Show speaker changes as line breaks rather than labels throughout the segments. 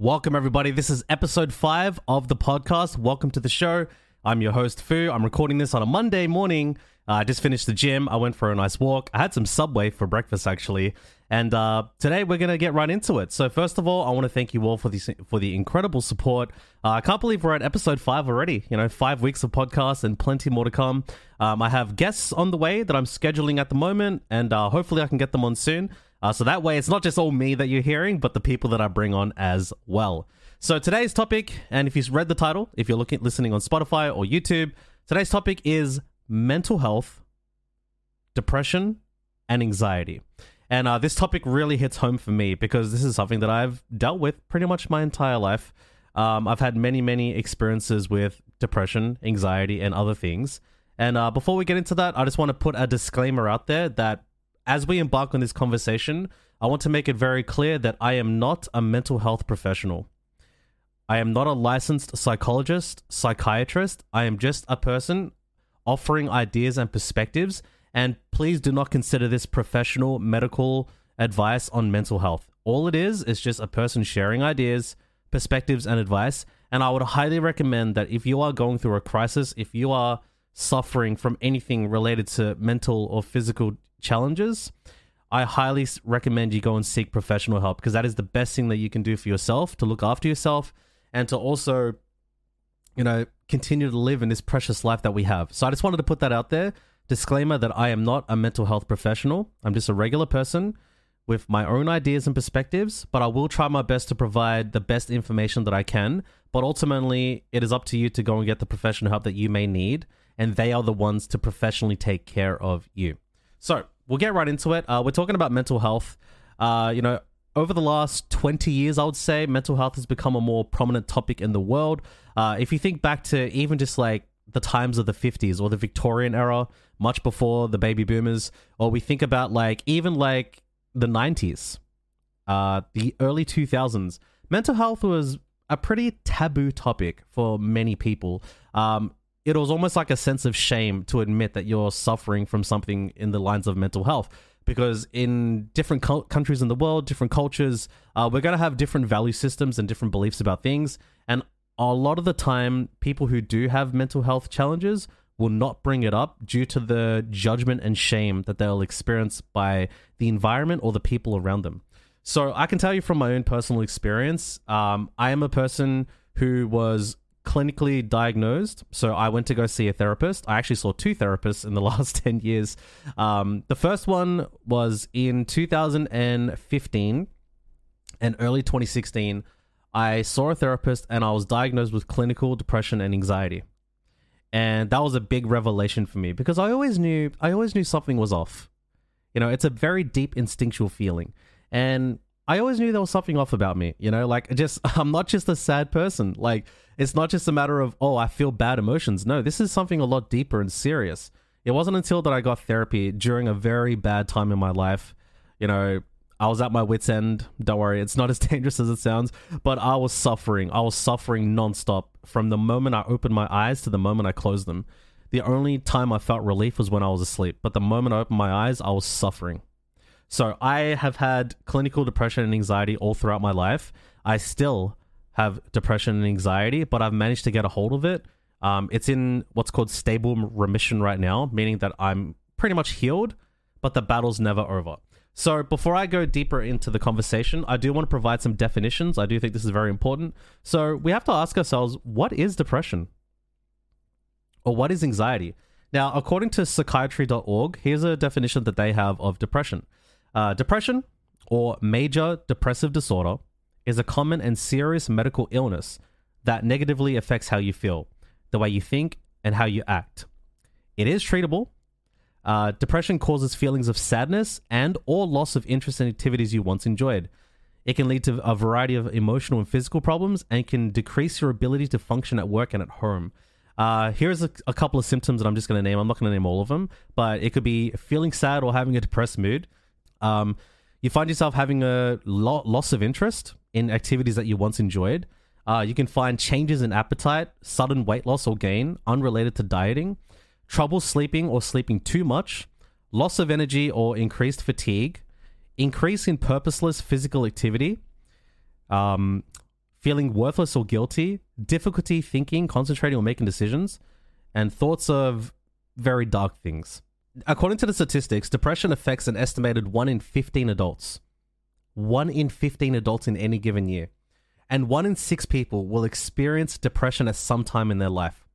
Welcome, everybody. This is episode five of the podcast. Welcome to the show. I'm your host, Fu. I'm recording this on a Monday morning. Uh, I just finished the gym. I went for a nice walk. I had some Subway for breakfast, actually. And uh, today we're gonna get right into it. So first of all, I want to thank you all for the for the incredible support. Uh, I can't believe we're at episode five already. You know, five weeks of podcasts and plenty more to come. Um, I have guests on the way that I'm scheduling at the moment, and uh, hopefully I can get them on soon. Uh, so that way, it's not just all me that you're hearing, but the people that I bring on as well. So today's topic, and if you've read the title, if you're looking listening on Spotify or YouTube, today's topic is mental health, depression, and anxiety. And uh, this topic really hits home for me because this is something that I've dealt with pretty much my entire life. Um, I've had many, many experiences with depression, anxiety, and other things. And uh, before we get into that, I just want to put a disclaimer out there that as we embark on this conversation, I want to make it very clear that I am not a mental health professional. I am not a licensed psychologist, psychiatrist. I am just a person offering ideas and perspectives. And please do not consider this professional medical advice on mental health. All it is is just a person sharing ideas, perspectives, and advice. And I would highly recommend that if you are going through a crisis, if you are suffering from anything related to mental or physical challenges, I highly recommend you go and seek professional help because that is the best thing that you can do for yourself to look after yourself and to also, you know, continue to live in this precious life that we have. So I just wanted to put that out there. Disclaimer that I am not a mental health professional. I'm just a regular person with my own ideas and perspectives, but I will try my best to provide the best information that I can. But ultimately, it is up to you to go and get the professional help that you may need, and they are the ones to professionally take care of you. So we'll get right into it. Uh, we're talking about mental health. Uh, you know, over the last 20 years, I would say mental health has become a more prominent topic in the world. Uh, if you think back to even just like the times of the 50s or the Victorian era, much before the baby boomers, or we think about like even like the 90s, uh, the early 2000s, mental health was a pretty taboo topic for many people. Um, it was almost like a sense of shame to admit that you're suffering from something in the lines of mental health. Because in different co- countries in the world different cultures uh, we're going to have different value systems and different beliefs about things. And a lot of the time people who do have mental health challenges will not bring it up due to the judgment and shame that they'll experience by the environment or the people around them. So i can tell you from my own personal experience um, i am a person who was clinically diagnosed. So I went to go see a therapist. I actually saw two therapists in the last 10 years. Um, the first one was in 2015 and early 2016. I saw a therapist and I was diagnosed with clinical depression and anxiety. And that was a big revelation for me because I always knew I always knew something was off. You know, it's a very deep instinctual feeling. And I always knew there was something off about me, you know, like just I'm not just a sad person. Like it's not just a matter of oh, I feel bad emotions. No, this is something a lot deeper and serious. It wasn't until that I got therapy during a very bad time in my life, you know, I was at my wits end. Don't worry, it's not as dangerous as it sounds, but I was suffering. I was suffering nonstop from the moment I opened my eyes to the moment I closed them. The only time I felt relief was when I was asleep, but the moment I opened my eyes, I was suffering. So I have had clinical depression and anxiety all throughout my life. I still have depression and anxiety, but I've managed to get a hold of it. Um, it's in what's called stable remission right now, meaning that I'm pretty much healed, but the battle's never over. So before I go deeper into the conversation, I do want to provide some definitions. I do think this is very important. So we have to ask ourselves, what is depression? Or what is anxiety? Now, according to psychiatry.org, here's a definition that they have of depression. Uh, depression, or major depressive disorder, is a common and serious medical illness that negatively affects how you feel, the way you think, and how you act. It is treatable. Uh, depression causes feelings of sadness and or loss of interest in activities you once enjoyed. It can lead to a variety of emotional and physical problems and can decrease your ability to function at work and at home. Uh, here's a, a couple of symptoms that I'm just going to name. I'm not going to name all of them, but it could be feeling sad or having a depressed mood. Um, you find yourself having a lo- loss of interest in activities that you once enjoyed. Uh, you can find changes in appetite, sudden weight loss or gain unrelated to dieting, trouble sleeping or sleeping too much, loss of energy or increased fatigue, increase in purposeless physical activity, um, feeling worthless or guilty, difficulty thinking, concentrating, or making decisions, and thoughts of very dark things. According to the statistics, depression affects an estimated 1 in 15 adults. 1 in 15 adults in any given year. And 1 in 6 people will experience depression at some time in their life.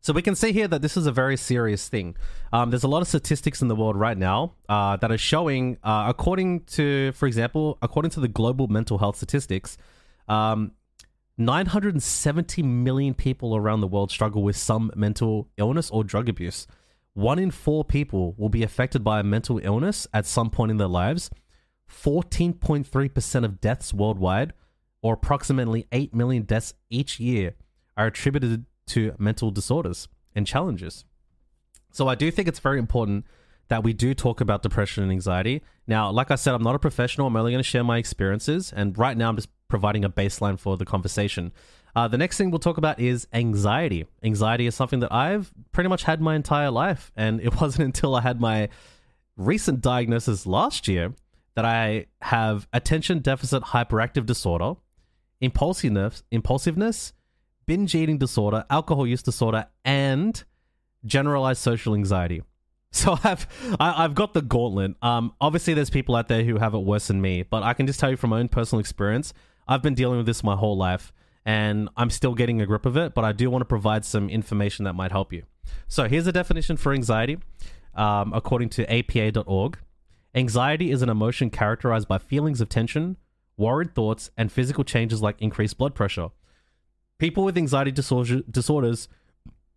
So we can see here that this is a very serious thing. Um, there's a lot of statistics in the world right now uh, that are showing, uh, according to, for example, according to the global mental health statistics, um, 970 million people around the world struggle with some mental illness or drug abuse. One in four people will be affected by a mental illness at some point in their lives. 14.3% of deaths worldwide, or approximately 8 million deaths each year, are attributed to mental disorders and challenges. So I do think it's very important that we do talk about depression and anxiety. Now, like I said, I'm not a professional. I'm only going to share my experiences. And right now, I'm just providing a baseline for the conversation. Uh, the next thing we'll talk about is anxiety. Anxiety is something that I've pretty much had my entire life. And it wasn't until I had my recent diagnosis last year that I have attention deficit hyperactive disorder, impulsiveness, impulsiveness binge eating disorder, alcohol use disorder, and generalized social anxiety. So I've I, I've got the gauntlet. Um, obviously, there's people out there who have it worse than me, but I can just tell you from my own personal experience, I've been dealing with this my whole life, and I'm still getting a grip of it. But I do want to provide some information that might help you. So here's a definition for anxiety, um, according to APA.org. Anxiety is an emotion characterized by feelings of tension, worried thoughts, and physical changes like increased blood pressure. People with anxiety disorder, disorders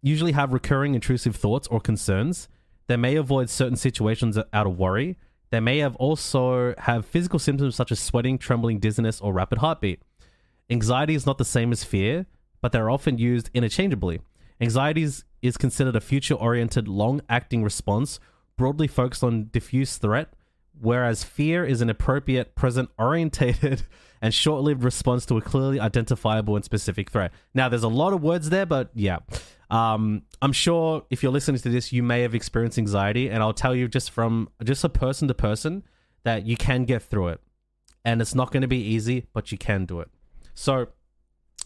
usually have recurring intrusive thoughts or concerns. They may avoid certain situations out of worry. They may have also have physical symptoms such as sweating, trembling, dizziness, or rapid heartbeat. Anxiety is not the same as fear, but they're often used interchangeably. Anxiety is, considered a future oriented, long acting response, broadly focused on diffuse threat, whereas fear is an appropriate, present orientated and short lived response to a clearly identifiable and specific threat. Now, there's a lot of words there, but yeah. Um, I'm sure if you're listening to this, you may have experienced anxiety, and I'll tell you just from just a person to person that you can get through it. And it's not going to be easy, but you can do it. So,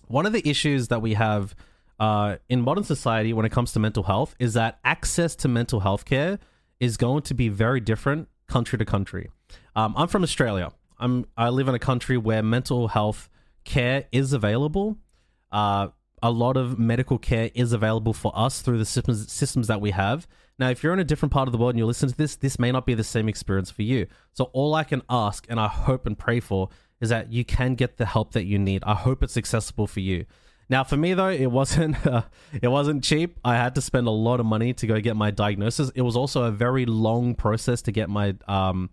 one of the issues that we have uh, in modern society when it comes to mental health is that access to mental health care is going to be very different country to country. Um, I'm from Australia. I'm I live in a country where mental health care is available. Uh, a lot of medical care is available for us through the systems systems that we have. Now, if you're in a different part of the world and you listen to this, this may not be the same experience for you. So all I can ask and I hope and pray for is that you can get the help that you need. I hope it's accessible for you. Now, for me though, it wasn't uh, it wasn't cheap. I had to spend a lot of money to go get my diagnosis. It was also a very long process to get my um,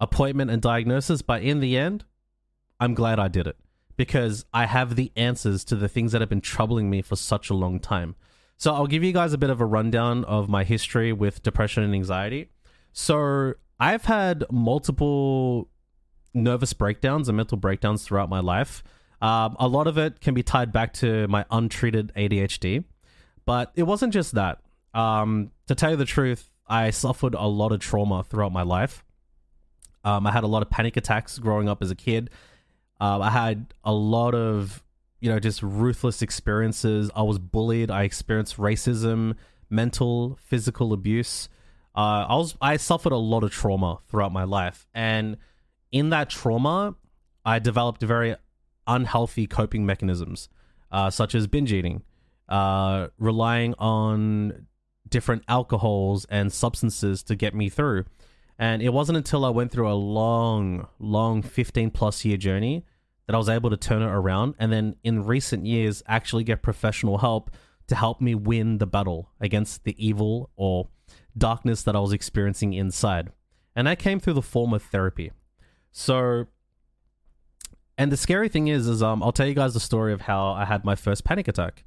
appointment and diagnosis, but in the end, I'm glad I did it because I have the answers to the things that have been troubling me for such a long time. So I'll give you guys a bit of a rundown of my history with depression and anxiety. So I've had multiple nervous breakdowns and mental breakdowns throughout my life. Um, a lot of it can be tied back to my untreated ADHD, but it wasn't just that. Um, to tell you the truth, I suffered a lot of trauma throughout my life. Um, I had a lot of panic attacks growing up as a kid. Uh, I had a lot of, you know, just ruthless experiences. I was bullied. I experienced racism, mental, physical abuse. Uh, I was I suffered a lot of trauma throughout my life, and in that trauma, I developed very unhealthy coping mechanisms, uh, such as binge eating, uh, relying on different alcohols and substances to get me through. And it wasn't until I went through a long, long 15 plus year journey that I was able to turn it around. And then in recent years, actually get professional help to help me win the battle against the evil or darkness that I was experiencing inside. And that came through the form of therapy. So, and the scary thing is, is um, I'll tell you guys the story of how I had my first panic attack.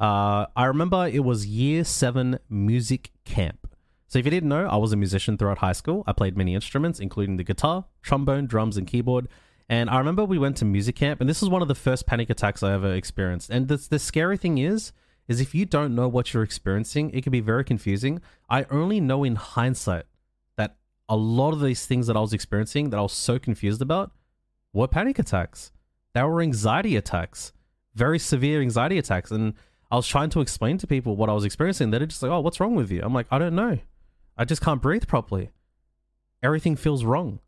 Uh, I remember it was year seven music camp. So if you didn't know, I was a musician throughout high school. I played many instruments, including the guitar, trombone, drums, and keyboard. And I remember we went to music camp, and this is one of the first panic attacks I ever experienced. And the, the scary thing is, is if you don't know what you're experiencing, it can be very confusing. I only know in hindsight that a lot of these things that I was experiencing that I was so confused about were panic attacks. They were anxiety attacks, very severe anxiety attacks. And I was trying to explain to people what I was experiencing. They're just like, oh, what's wrong with you? I'm like, I don't know. I just can't breathe properly. Everything feels wrong.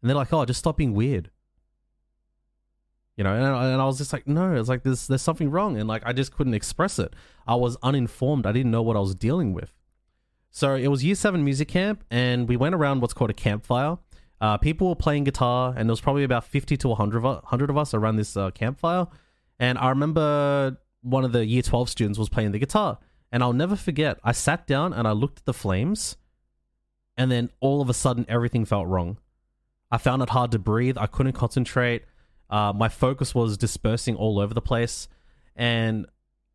And they're like, oh, just stop being weird. You know, and, and I was just like, no, it's like there's there's something wrong, and like I just couldn't express it. I was uninformed. I didn't know what I was dealing with. So it was year seven music camp, and we went around what's called a campfire. Uh, people were playing guitar, and there was probably about fifty to hundred hundred of us around this uh, campfire. And I remember one of the year twelve students was playing the guitar, and I'll never forget. I sat down and I looked at the flames, and then all of a sudden everything felt wrong. I found it hard to breathe. I couldn't concentrate. Uh, my focus was dispersing all over the place, and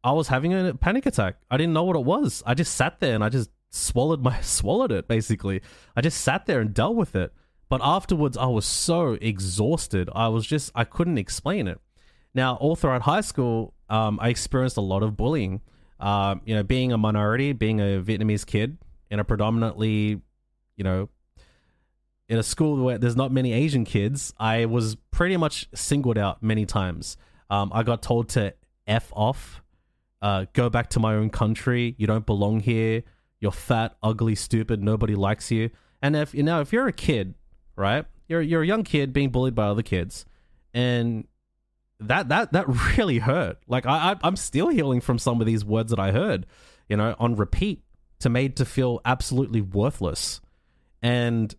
I was having a panic attack. I didn't know what it was. I just sat there and I just swallowed my swallowed it. Basically, I just sat there and dealt with it. But afterwards, I was so exhausted. I was just I couldn't explain it. Now, all throughout high school, um, I experienced a lot of bullying. Uh, you know, being a minority, being a Vietnamese kid in a predominantly, you know, in a school where there's not many Asian kids, I was pretty much singled out many times. Um, I got told to f off, uh, go back to my own country. You don't belong here. You're fat, ugly, stupid. Nobody likes you. And if you know, if you're a kid, right? You're you're a young kid being bullied by other kids, and that that that really hurt. Like I, I I'm still healing from some of these words that I heard, you know, on repeat to made to feel absolutely worthless, and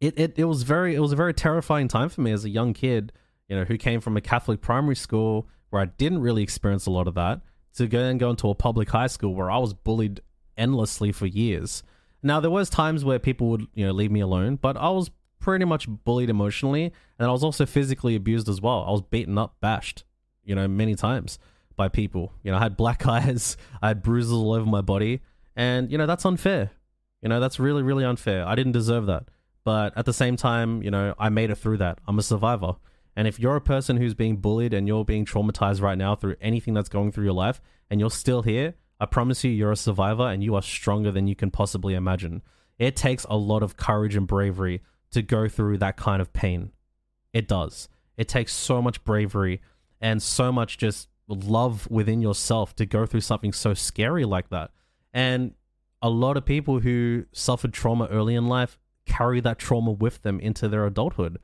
it, it it was very it was a very terrifying time for me as a young kid, you know, who came from a Catholic primary school where I didn't really experience a lot of that, to go and go into a public high school where I was bullied endlessly for years. Now there was times where people would you know leave me alone, but I was pretty much bullied emotionally, and I was also physically abused as well. I was beaten up, bashed, you know, many times by people. You know, I had black eyes, I had bruises all over my body, and you know that's unfair. You know that's really really unfair. I didn't deserve that. But at the same time, you know, I made it through that. I'm a survivor. And if you're a person who's being bullied and you're being traumatized right now through anything that's going through your life and you're still here, I promise you, you're a survivor and you are stronger than you can possibly imagine. It takes a lot of courage and bravery to go through that kind of pain. It does. It takes so much bravery and so much just love within yourself to go through something so scary like that. And a lot of people who suffered trauma early in life carry that trauma with them into their adulthood.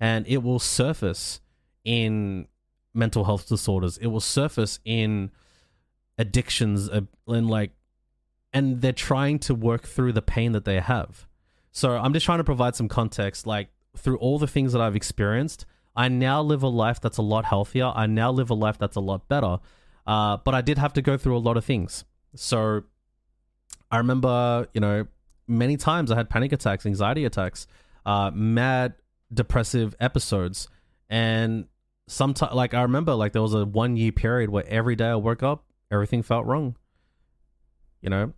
And it will surface in mental health disorders. It will surface in addictions and like and they're trying to work through the pain that they have. So I'm just trying to provide some context like through all the things that I've experienced, I now live a life that's a lot healthier. I now live a life that's a lot better. Uh, but I did have to go through a lot of things. So I remember, you know, many times I had panic attacks, anxiety attacks, uh, mad depressive episodes, and sometimes like I remember like there was a one year period where every day I woke up, everything felt wrong. You know,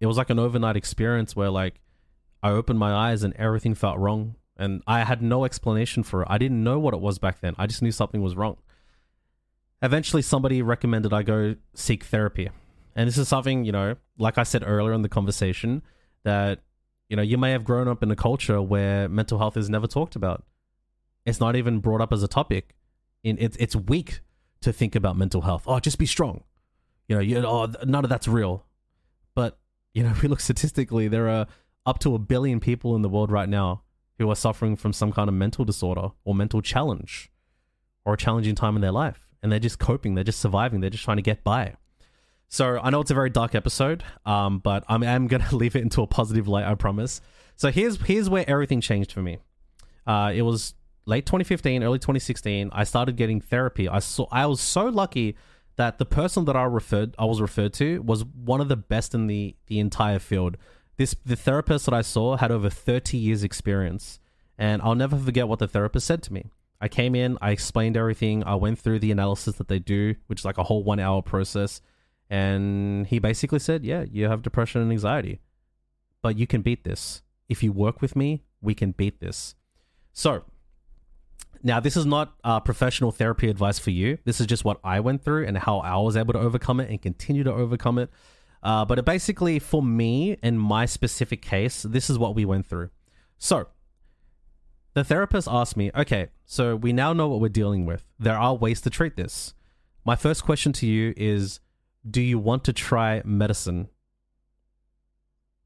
it was like an overnight experience where like I opened my eyes and everything felt wrong, and I had no explanation for it. I didn't know what it was back then. I just knew something was wrong. Eventually, somebody recommended I go seek therapy. And this is something, you know, like I said earlier in the conversation, that you know you may have grown up in a culture where mental health is never talked about. It's not even brought up as a topic. It's weak to think about mental health. Oh, just be strong. You know, you oh none of that's real. But you know, if we look statistically, there are up to a billion people in the world right now who are suffering from some kind of mental disorder or mental challenge or a challenging time in their life. And they're just coping, they're just surviving, they're just trying to get by. So I know it's a very dark episode, um, but I'm, I'm going to leave it into a positive light, I promise. So here's here's where everything changed for me. Uh, it was late 2015, early 2016. I started getting therapy. I saw I was so lucky that the person that I referred I was referred to was one of the best in the the entire field. This the therapist that I saw had over 30 years experience, and I'll never forget what the therapist said to me. I came in, I explained everything, I went through the analysis that they do, which is like a whole one hour process. And he basically said, Yeah, you have depression and anxiety, but you can beat this. If you work with me, we can beat this. So, now this is not uh, professional therapy advice for you. This is just what I went through and how I was able to overcome it and continue to overcome it. Uh, but it basically, for me, and my specific case, this is what we went through. So, the therapist asked me, okay, so we now know what we're dealing with. There are ways to treat this. My first question to you is Do you want to try medicine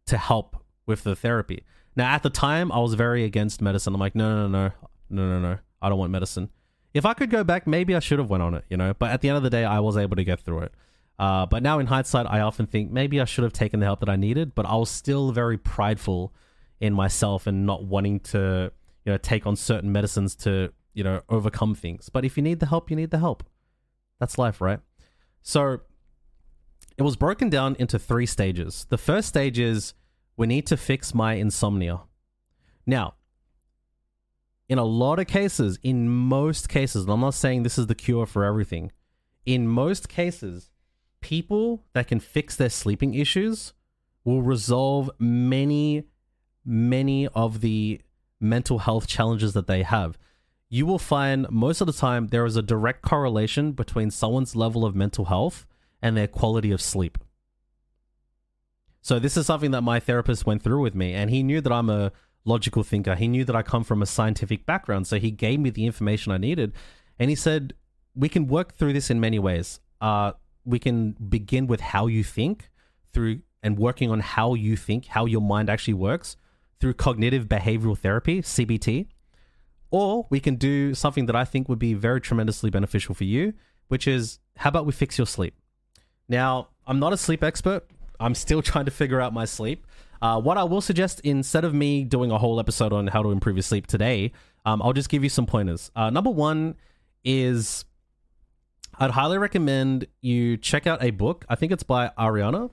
to help with the therapy? Now, at the time, I was very against medicine. I'm like, no, no, no, no, no, no, no. I don't want medicine. If I could go back, maybe I should have went on it, you know. But at the end of the day, I was able to get through it. Uh, but now, in hindsight, I often think maybe I should have taken the help that I needed. But I was still very prideful in myself and not wanting to, you know, take on certain medicines to, you know, overcome things. But if you need the help, you need the help. That's life, right? So it was broken down into three stages. The first stage is we need to fix my insomnia. Now, in a lot of cases, in most cases, and I'm not saying this is the cure for everything, in most cases, people that can fix their sleeping issues will resolve many, many of the mental health challenges that they have. You will find most of the time there is a direct correlation between someone's level of mental health and their quality of sleep. So, this is something that my therapist went through with me, and he knew that I'm a logical thinker. He knew that I come from a scientific background, so he gave me the information I needed. And he said, We can work through this in many ways. Uh, we can begin with how you think through and working on how you think, how your mind actually works through cognitive behavioral therapy, CBT. Or we can do something that I think would be very tremendously beneficial for you, which is how about we fix your sleep? Now, I'm not a sleep expert. I'm still trying to figure out my sleep. Uh, what I will suggest instead of me doing a whole episode on how to improve your sleep today, um, I'll just give you some pointers. Uh, number one is I'd highly recommend you check out a book. I think it's by Arianna.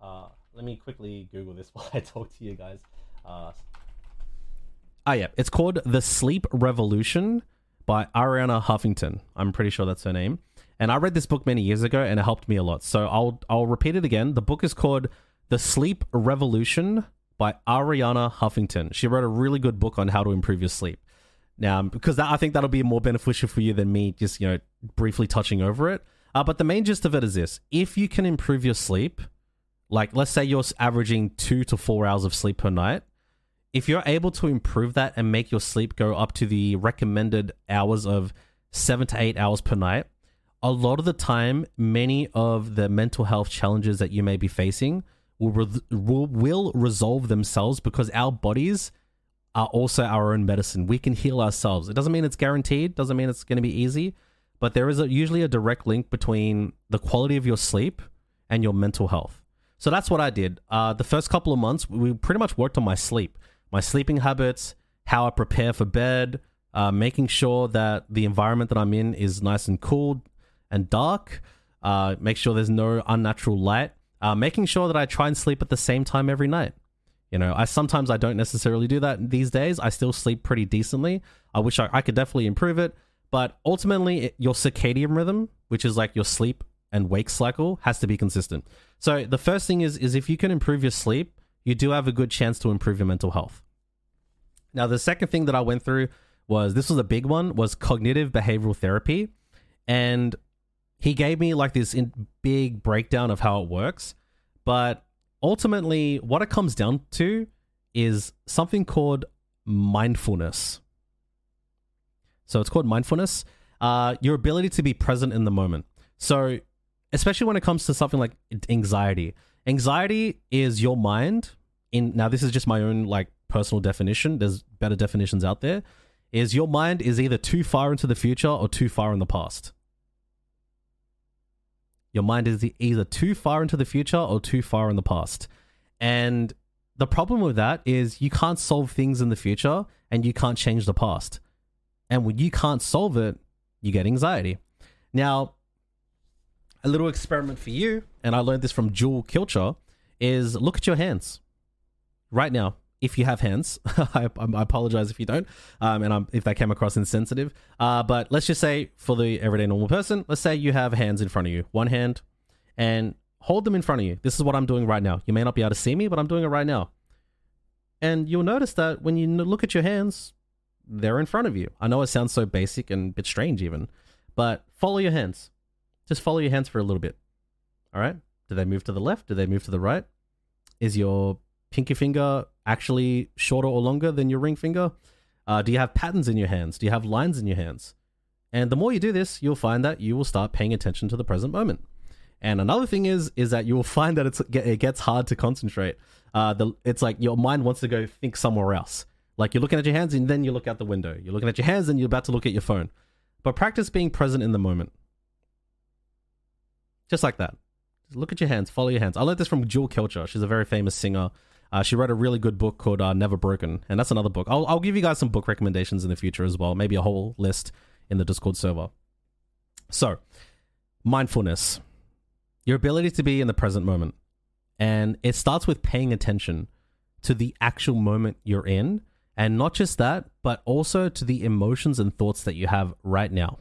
Uh, let me quickly Google this while I talk to you guys. Uh, ah, yeah, it's called The Sleep Revolution by Arianna Huffington. I'm pretty sure that's her name. And I read this book many years ago, and it helped me a lot. So I'll I'll repeat it again. The book is called the Sleep Revolution by Arianna Huffington. She wrote a really good book on how to improve your sleep. Now, because that, I think that'll be more beneficial for you than me just, you know, briefly touching over it. Uh, but the main gist of it is this if you can improve your sleep, like let's say you're averaging two to four hours of sleep per night, if you're able to improve that and make your sleep go up to the recommended hours of seven to eight hours per night, a lot of the time, many of the mental health challenges that you may be facing will, re- will, resolve themselves because our bodies are also our own medicine. We can heal ourselves. It doesn't mean it's guaranteed, doesn't mean it's going to be easy, but there is a, usually a direct link between the quality of your sleep and your mental health. So that's what I did. Uh, the first couple of months, we pretty much worked on my sleep, my sleeping habits, how I prepare for bed, uh, making sure that the environment that I'm in is nice and cool and dark. Uh, make sure there's no unnatural light uh, making sure that I try and sleep at the same time every night. You know, I sometimes I don't necessarily do that these days. I still sleep pretty decently. I wish I, I could definitely improve it, but ultimately, it, your circadian rhythm, which is like your sleep and wake cycle, has to be consistent. So the first thing is is if you can improve your sleep, you do have a good chance to improve your mental health. Now, the second thing that I went through was this was a big one was cognitive behavioral therapy, and he gave me like this big breakdown of how it works, but ultimately, what it comes down to is something called mindfulness. So it's called mindfulness. Uh, your ability to be present in the moment. So, especially when it comes to something like anxiety, anxiety is your mind. In now, this is just my own like personal definition. There's better definitions out there. Is your mind is either too far into the future or too far in the past. Your mind is either too far into the future or too far in the past. And the problem with that is you can't solve things in the future and you can't change the past. And when you can't solve it, you get anxiety. Now, a little experiment for you, and I learned this from Jewel Kilcher, is look at your hands right now if you have hands. I, I, apologize if you don't, um, and I'm, if that came across insensitive. Uh, but let's just say for the everyday normal person, let's say you have hands in front of you, one hand, and hold them in front of you. This is what I'm doing right now. You may not be able to see me, but I'm doing it right now. And you'll notice that when you look at your hands, they're in front of you. I know it sounds so basic and a bit strange, even, but follow your hands. Just follow your hands for a little bit. All right? Do they move to the left? Do they move to the right? Is your pinky finger actually shorter or longer than your ring finger? Uh, do you have patterns in your hands? Do you have lines in your hands? And the more you do this, you'll find that you will start paying attention to the present moment. And another thing is is that you will find that it's it gets hard to concentrate. Uh, the it's like your mind wants to go think somewhere else. Like you're looking at your hands and then you look out the window. You're looking at your hands and you're about to look at your phone. But practice being present in the moment. Just like that. Just look at your hands, follow your hands. I learned this from Jewel Kilcher. She's a very famous singer. Uh, she wrote a really good book called uh, Never Broken, and that's another book. I'll, I'll give you guys some book recommendations in the future as well, maybe a whole list in the Discord server. So, mindfulness, your ability to be in the present moment. And it starts with paying attention to the actual moment you're in. And not just that, but also to the emotions and thoughts that you have right now.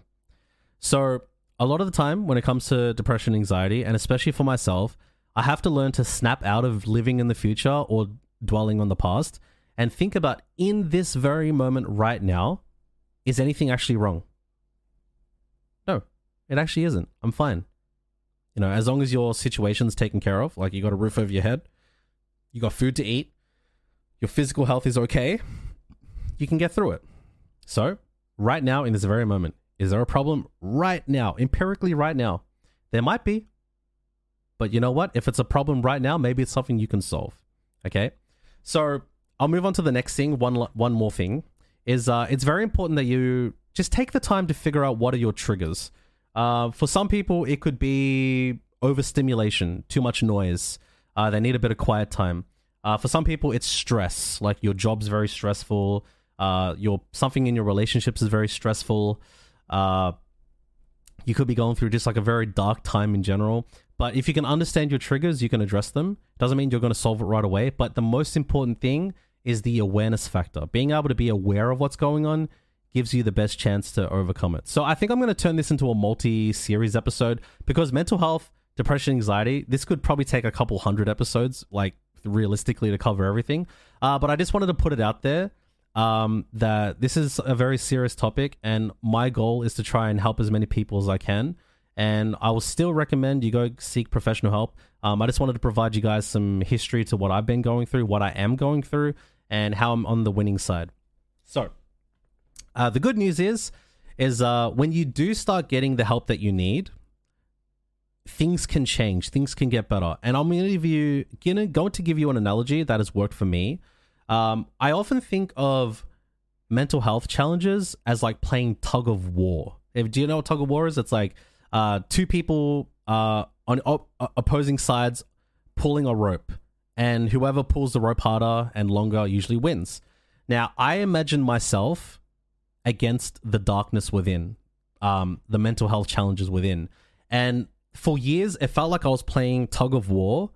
So, a lot of the time when it comes to depression, anxiety, and especially for myself, I have to learn to snap out of living in the future or dwelling on the past and think about in this very moment right now, is anything actually wrong? No, it actually isn't. I'm fine. You know, as long as your situation's taken care of, like you got a roof over your head, you got food to eat, your physical health is okay, you can get through it. So, right now, in this very moment, is there a problem right now, empirically right now? There might be. But you know what? If it's a problem right now, maybe it's something you can solve. Okay? So, I'll move on to the next thing. One one more thing is uh, it's very important that you just take the time to figure out what are your triggers. Uh, for some people, it could be overstimulation, too much noise. Uh, they need a bit of quiet time. Uh, for some people, it's stress, like your job's very stressful. Uh, your something in your relationships is very stressful. Uh, you could be going through just like a very dark time in general. But if you can understand your triggers, you can address them. Doesn't mean you're going to solve it right away. But the most important thing is the awareness factor. Being able to be aware of what's going on gives you the best chance to overcome it. So I think I'm going to turn this into a multi series episode because mental health, depression, anxiety, this could probably take a couple hundred episodes, like realistically, to cover everything. Uh, but I just wanted to put it out there um, that this is a very serious topic, and my goal is to try and help as many people as I can. And I will still recommend you go seek professional help. Um, I just wanted to provide you guys some history to what I've been going through, what I am going through, and how I'm on the winning side. So, uh, the good news is, is uh, when you do start getting the help that you need, things can change, things can get better. And I'm going to give you, going to give you an analogy that has worked for me um, I often think of mental health challenges as like playing tug of war. If, do you know what tug of war is? It's like uh, two people uh, on op- opposing sides pulling a rope, and whoever pulls the rope harder and longer usually wins. Now, I imagine myself against the darkness within, um, the mental health challenges within, and for years it felt like I was playing tug of war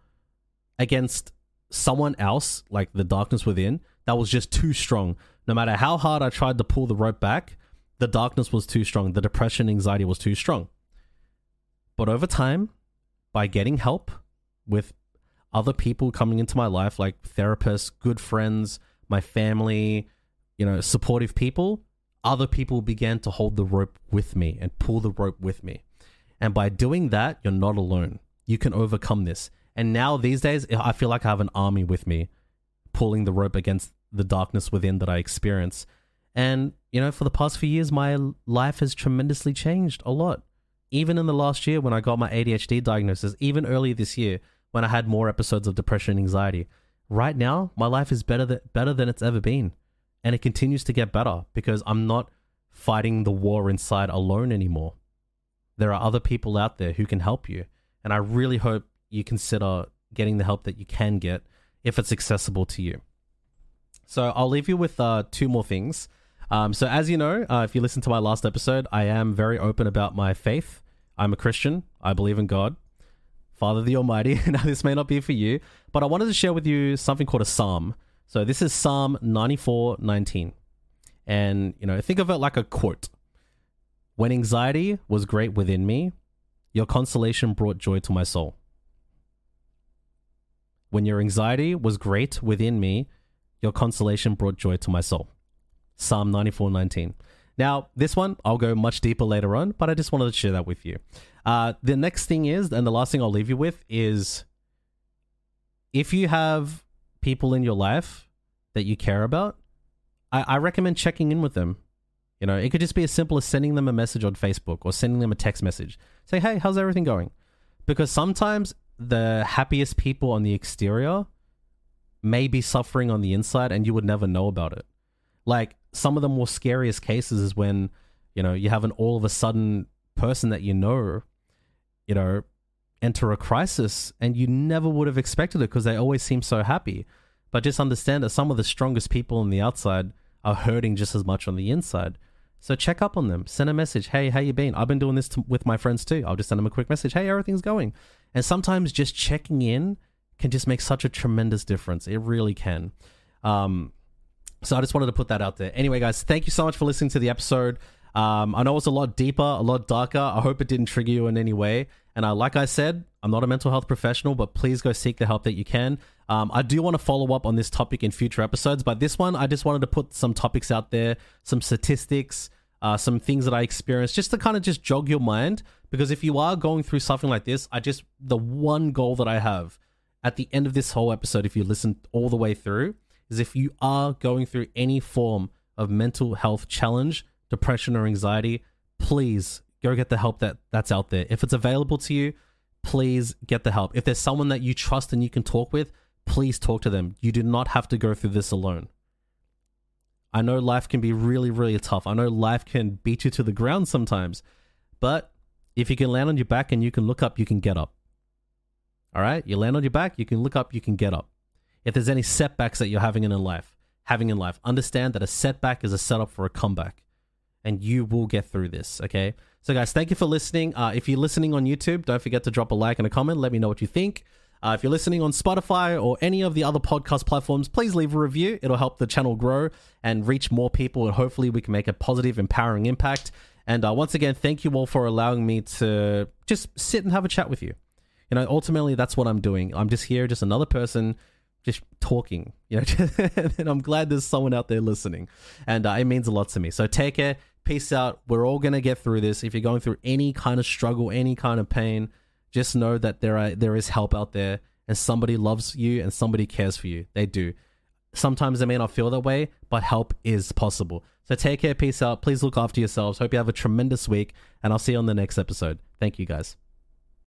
against someone else, like the darkness within, that was just too strong. No matter how hard I tried to pull the rope back, the darkness was too strong. The depression, anxiety was too strong. But over time, by getting help with other people coming into my life, like therapists, good friends, my family, you know, supportive people, other people began to hold the rope with me and pull the rope with me. And by doing that, you're not alone. You can overcome this. And now these days, I feel like I have an army with me pulling the rope against the darkness within that I experience. And, you know, for the past few years, my life has tremendously changed a lot. Even in the last year when I got my ADHD diagnosis, even earlier this year when I had more episodes of depression and anxiety. Right now, my life is better, th- better than it's ever been. And it continues to get better because I'm not fighting the war inside alone anymore. There are other people out there who can help you. And I really hope you consider getting the help that you can get if it's accessible to you. So I'll leave you with uh, two more things. Um, so as you know, uh, if you listen to my last episode, I am very open about my faith. I'm a Christian. I believe in God, Father the Almighty. now this may not be for you, but I wanted to share with you something called a psalm. So this is Psalm 94:19. And you know, think of it like a quote. When anxiety was great within me, your consolation brought joy to my soul. When your anxiety was great within me, your consolation brought joy to my soul. Psalm 94:19. Now, this one I'll go much deeper later on, but I just wanted to share that with you. Uh, the next thing is, and the last thing I'll leave you with is if you have people in your life that you care about, I, I recommend checking in with them. You know, it could just be as simple as sending them a message on Facebook or sending them a text message. Say, hey, how's everything going? Because sometimes the happiest people on the exterior may be suffering on the inside and you would never know about it. Like some of the more scariest cases is when, you know, you have an all of a sudden person that you know, you know, enter a crisis and you never would have expected it because they always seem so happy. But just understand that some of the strongest people on the outside are hurting just as much on the inside. So check up on them. Send a message. Hey, how you been? I've been doing this to, with my friends too. I'll just send them a quick message. Hey, everything's going. And sometimes just checking in can just make such a tremendous difference. It really can. Um, so I just wanted to put that out there. Anyway, guys, thank you so much for listening to the episode. Um, I know it's a lot deeper, a lot darker. I hope it didn't trigger you in any way. And uh, like I said, I'm not a mental health professional, but please go seek the help that you can. Um, I do want to follow up on this topic in future episodes, but this one, I just wanted to put some topics out there, some statistics, uh, some things that I experienced, just to kind of just jog your mind. Because if you are going through something like this, I just, the one goal that I have at the end of this whole episode, if you listen all the way through, is if you are going through any form of mental health challenge, depression or anxiety, please go get the help that that's out there. If it's available to you, please get the help. If there's someone that you trust and you can talk with, please talk to them. You do not have to go through this alone. I know life can be really, really tough. I know life can beat you to the ground sometimes. But if you can land on your back and you can look up, you can get up. All right? You land on your back, you can look up, you can get up. If there's any setbacks that you're having in life, having in life, understand that a setback is a setup for a comeback. And you will get through this, okay? So, guys, thank you for listening. Uh, if you're listening on YouTube, don't forget to drop a like and a comment. Let me know what you think. Uh, if you're listening on Spotify or any of the other podcast platforms, please leave a review. It'll help the channel grow and reach more people, and hopefully, we can make a positive, empowering impact. And uh, once again, thank you all for allowing me to just sit and have a chat with you. You know, ultimately, that's what I'm doing. I'm just here, just another person, just talking. You know, and I'm glad there's someone out there listening, and uh, it means a lot to me. So take care. Peace out. We're all gonna get through this. If you're going through any kind of struggle, any kind of pain, just know that there are there is help out there, and somebody loves you and somebody cares for you. They do. Sometimes they may not feel that way, but help is possible. So take care. Peace out. Please look after yourselves. Hope you have a tremendous week, and I'll see you on the next episode. Thank you, guys.